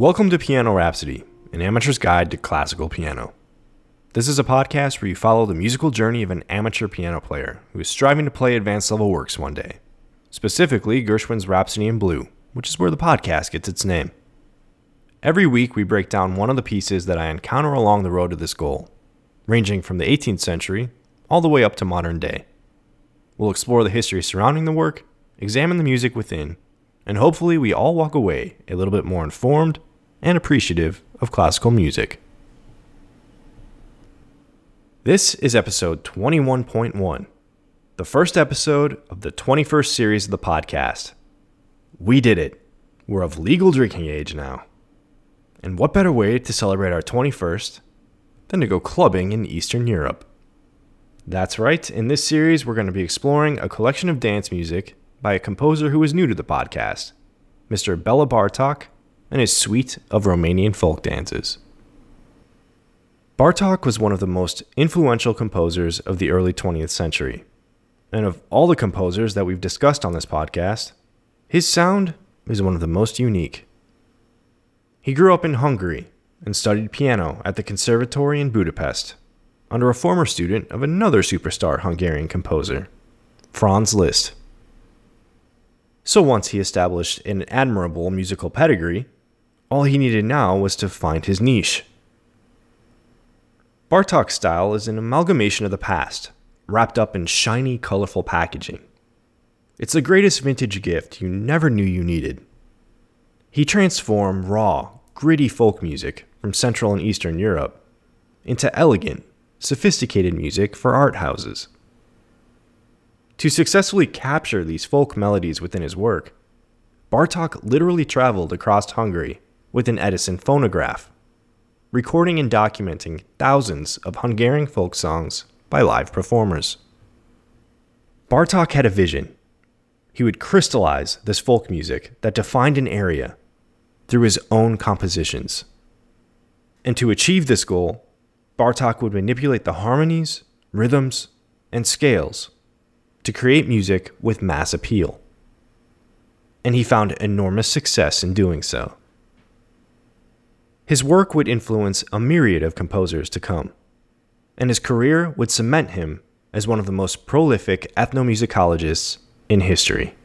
Welcome to Piano Rhapsody, an amateur's guide to classical piano. This is a podcast where you follow the musical journey of an amateur piano player who is striving to play advanced level works one day, specifically Gershwin's Rhapsody in Blue, which is where the podcast gets its name. Every week, we break down one of the pieces that I encounter along the road to this goal, ranging from the 18th century all the way up to modern day. We'll explore the history surrounding the work, examine the music within, and hopefully we all walk away a little bit more informed and appreciative of classical music. This is episode 21.1, the first episode of the 21st series of the podcast. We did it. We're of legal drinking age now. And what better way to celebrate our 21st than to go clubbing in Eastern Europe? That's right, in this series, we're going to be exploring a collection of dance music by a composer who is new to the podcast, Mr. Bela Bartok and his suite of Romanian folk dances. Bartok was one of the most influential composers of the early 20th century. And of all the composers that we've discussed on this podcast, his sound is one of the most unique. He grew up in Hungary and studied piano at the Conservatory in Budapest under a former student of another superstar Hungarian composer, Franz Liszt. So once he established an admirable musical pedigree, all he needed now was to find his niche. Bartok's style is an amalgamation of the past, wrapped up in shiny, colorful packaging. It's the greatest vintage gift you never knew you needed. He transformed raw, gritty folk music from Central and Eastern Europe into elegant, sophisticated music for art houses. To successfully capture these folk melodies within his work, Bartok literally traveled across Hungary with an Edison phonograph, recording and documenting thousands of Hungarian folk songs by live performers. Bartok had a vision. He would crystallize this folk music that defined an area through his own compositions. And to achieve this goal, Bartok would manipulate the harmonies, rhythms, and scales to create music with mass appeal. And he found enormous success in doing so. His work would influence a myriad of composers to come, and his career would cement him as one of the most prolific ethnomusicologists in history.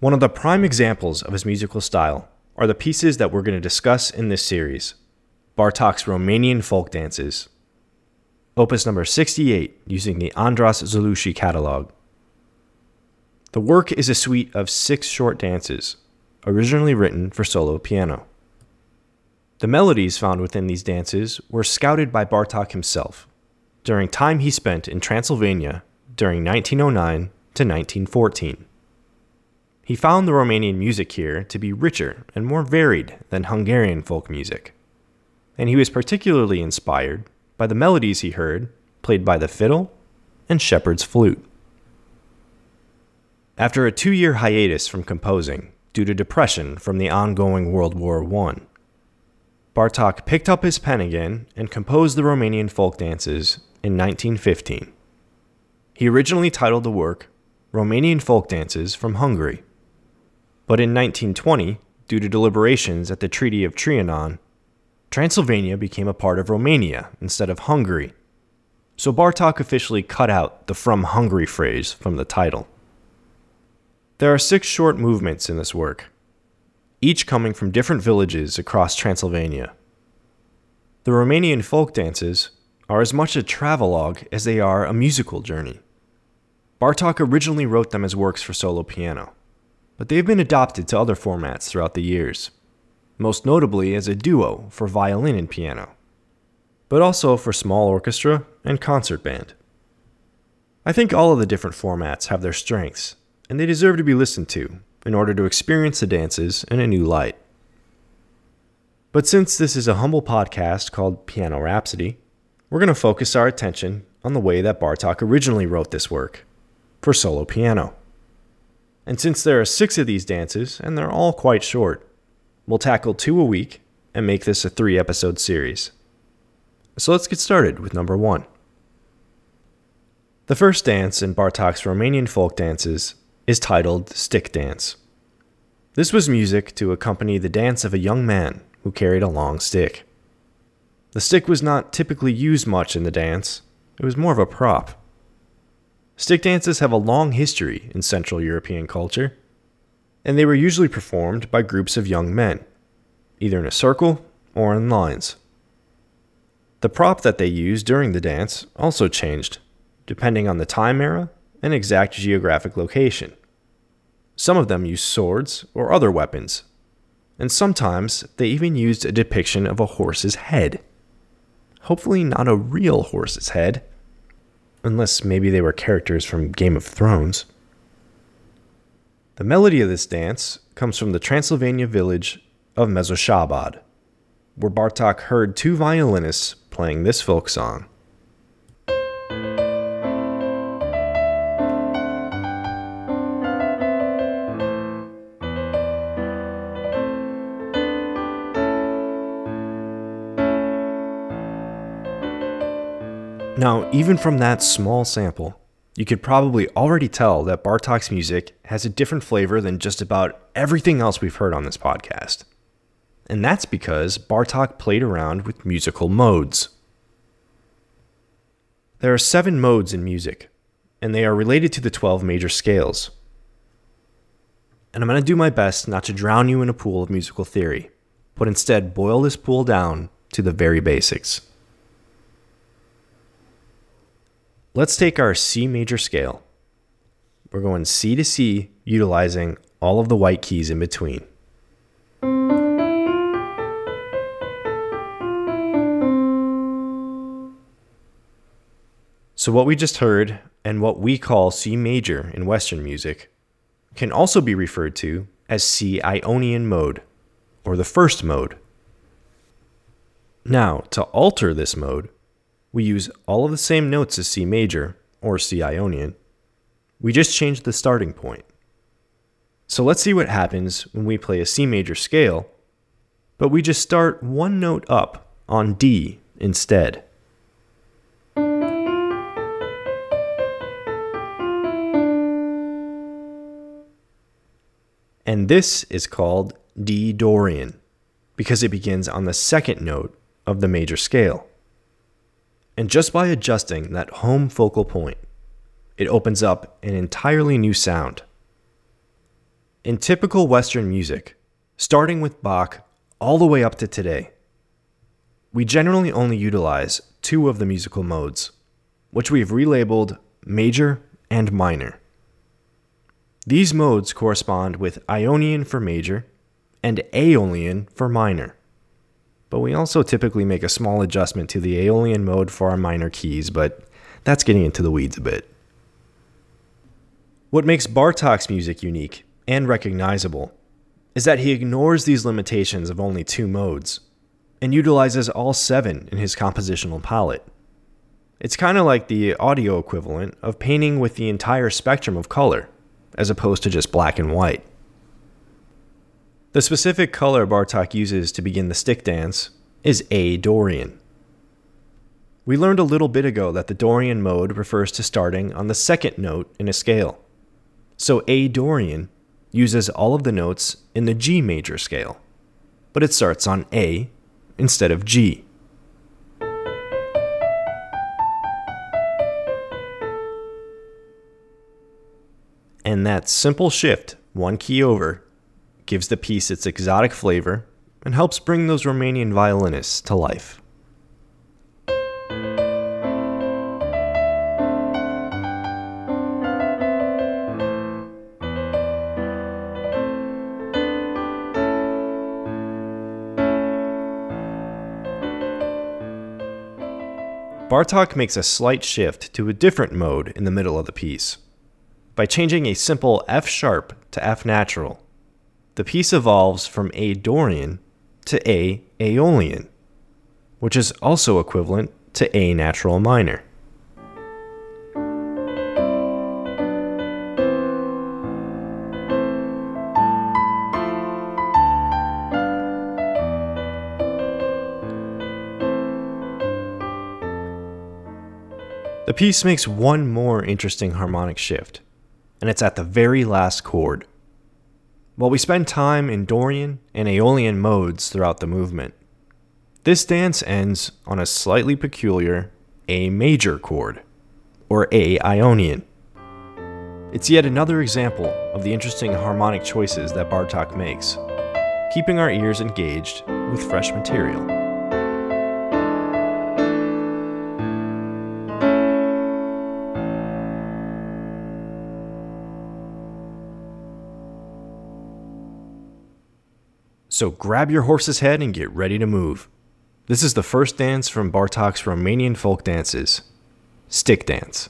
One of the prime examples of his musical style are the pieces that we're going to discuss in this series Bartok's Romanian folk dances opus number 68, using the Andras Szőllősy catalog. The work is a suite of six short dances, originally written for solo piano. The melodies found within these dances were scouted by Bartok himself during time he spent in Transylvania during 1909 to 1914. He found the Romanian music here to be richer and more varied than Hungarian folk music, and he was particularly inspired by the melodies he heard, played by the fiddle and shepherd's flute. After a two year hiatus from composing due to depression from the ongoing World War I, Bartok picked up his pen again and composed the Romanian folk dances in 1915. He originally titled the work Romanian Folk Dances from Hungary. But in 1920, due to deliberations at the Treaty of Trianon, Transylvania became a part of Romania instead of Hungary, so Bartok officially cut out the from Hungary phrase from the title. There are six short movements in this work, each coming from different villages across Transylvania. The Romanian folk dances are as much a travelogue as they are a musical journey. Bartok originally wrote them as works for solo piano, but they've been adopted to other formats throughout the years most notably as a duo for violin and piano, but also for small orchestra and concert band. I think all of the different formats have their strengths, and they deserve to be listened to in order to experience the dances in a new light. But since this is a humble podcast called Piano Rhapsody, we're going to focus our attention on the way that Bartok originally wrote this work for solo piano. And since there are six of these dances, and they're all quite short, We'll tackle two a week and make this a three episode series. So let's get started with number one. The first dance in Bartok's Romanian folk dances is titled Stick Dance. This was music to accompany the dance of a young man who carried a long stick. The stick was not typically used much in the dance, it was more of a prop. Stick dances have a long history in Central European culture, and they were usually performed by groups of young men, either in a circle or in lines. The prop that they used during the dance also changed, depending on the time era and exact geographic location. Some of them used swords or other weapons, and sometimes they even used a depiction of a horse's head. Hopefully, not a real horse's head, unless maybe they were characters from Game of Thrones. The melody of this dance comes from the Transylvania village of Mezőszabad, where Bartok heard two violinists playing this folk song. Now, even from that small sample, you could probably already tell that Bartok's music has a different flavor than just about everything else we've heard on this podcast. And that's because Bartok played around with musical modes. There are seven modes in music, and they are related to the 12 major scales. And I'm going to do my best not to drown you in a pool of musical theory, but instead boil this pool down to the very basics. Let's take our C major scale. We're going C to C, utilizing all of the white keys in between. So, what we just heard, and what we call C major in Western music, can also be referred to as C Ionian mode, or the first mode. Now, to alter this mode, we use all of the same notes as C major or C Ionian. We just change the starting point. So let's see what happens when we play a C major scale, but we just start one note up on D instead. And this is called D Dorian because it begins on the second note of the major scale. And just by adjusting that home focal point, it opens up an entirely new sound. In typical Western music, starting with Bach all the way up to today, we generally only utilize two of the musical modes, which we've relabeled major and minor. These modes correspond with Ionian for major and Aeolian for minor but we also typically make a small adjustment to the Aeolian mode for our minor keys, but that's getting into the weeds a bit. What makes Bartok's music unique and recognizable is that he ignores these limitations of only two modes and utilizes all seven in his compositional palette. It's kind of like the audio equivalent of painting with the entire spectrum of color, as opposed to just black and white. The specific color Bartok uses to begin the stick dance is A Dorian. We learned a little bit ago that the Dorian mode refers to starting on the second note in a scale. So A Dorian uses all of the notes in the G major scale, but it starts on A instead of G. And that simple shift, one key over, gives the piece its exotic flavor, and helps bring those Romanian violinists to life. Bartok makes a slight shift to a different mode in the middle of the piece. By changing a simple F sharp to F natural, the piece evolves from A Dorian to A Aeolian, which is also equivalent to A natural minor. The piece makes one more interesting harmonic shift, and it's at the very last chord. While we spend time in Dorian and Aeolian modes throughout the movement. This dance ends on a slightly peculiar A major chord, or A Ionian. It's yet another example of the interesting harmonic choices that Bartok makes, keeping our ears engaged with fresh material. So grab your horse's head and get ready to move. This is the first dance from Bartok's Romanian folk dances Stick Dance.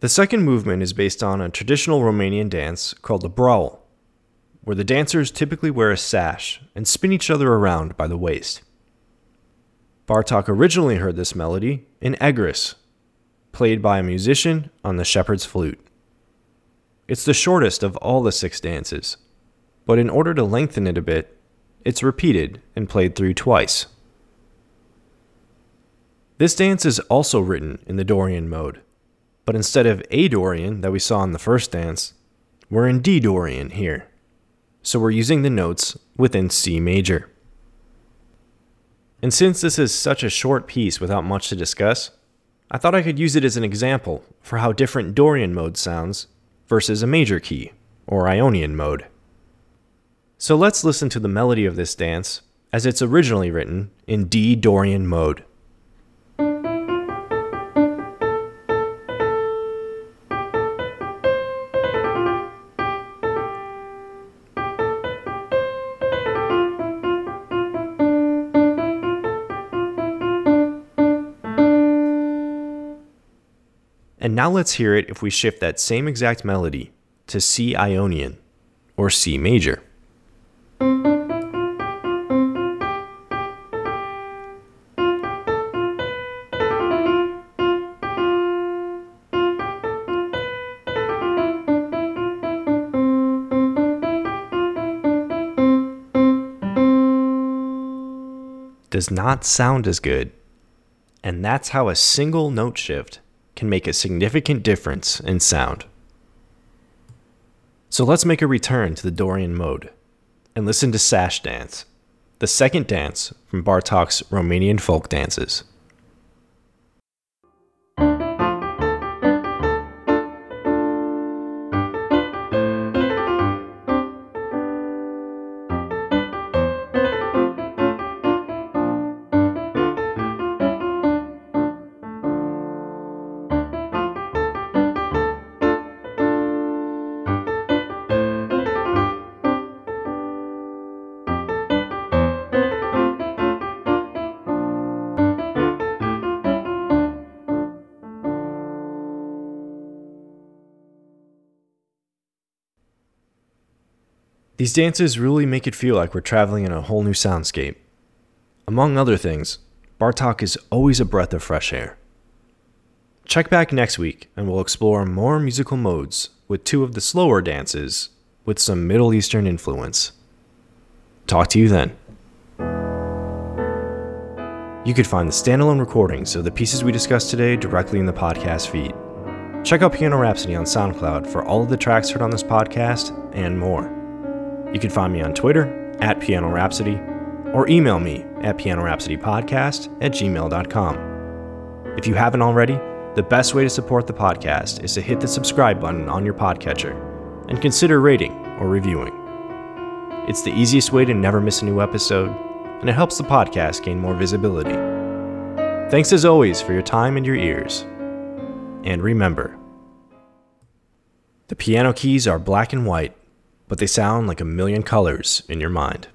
The second movement is based on a traditional Romanian dance called the brawl, where the dancers typically wear a sash and spin each other around by the waist. Bartok originally heard this melody in Egres, played by a musician on the shepherd's flute. It's the shortest of all the six dances, but in order to lengthen it a bit, it's repeated and played through twice. This dance is also written in the Dorian mode but instead of A Dorian that we saw in the first dance, we're in D Dorian here. So we're using the notes within C major. And since this is such a short piece without much to discuss, I thought I could use it as an example for how different Dorian mode sounds versus a major key, or Ionian mode. So let's listen to the melody of this dance as it's originally written in D Dorian mode. Now let's hear it if we shift that same exact melody to C Ionian or C major. Does not sound as good. And that's how a single note shift can make a significant difference in sound. So let's make a return to the Dorian mode and listen to Sash Dance, the second dance from Bartok's Romanian folk dances. These dances really make it feel like we're traveling in a whole new soundscape. Among other things, Bartok is always a breath of fresh air. Check back next week and we'll explore more musical modes with two of the slower dances with some Middle Eastern influence. Talk to you then. You could find the standalone recordings of the pieces we discussed today directly in the podcast feed. Check out Piano Rhapsody on SoundCloud for all of the tracks heard on this podcast and more. You can find me on Twitter at Piano Rhapsody or email me at pianorhapsodypodcast at gmail.com. If you haven't already, the best way to support the podcast is to hit the subscribe button on your podcatcher and consider rating or reviewing. It's the easiest way to never miss a new episode, and it helps the podcast gain more visibility. Thanks as always for your time and your ears. And remember, the piano keys are black and white, but they sound like a million colors in your mind.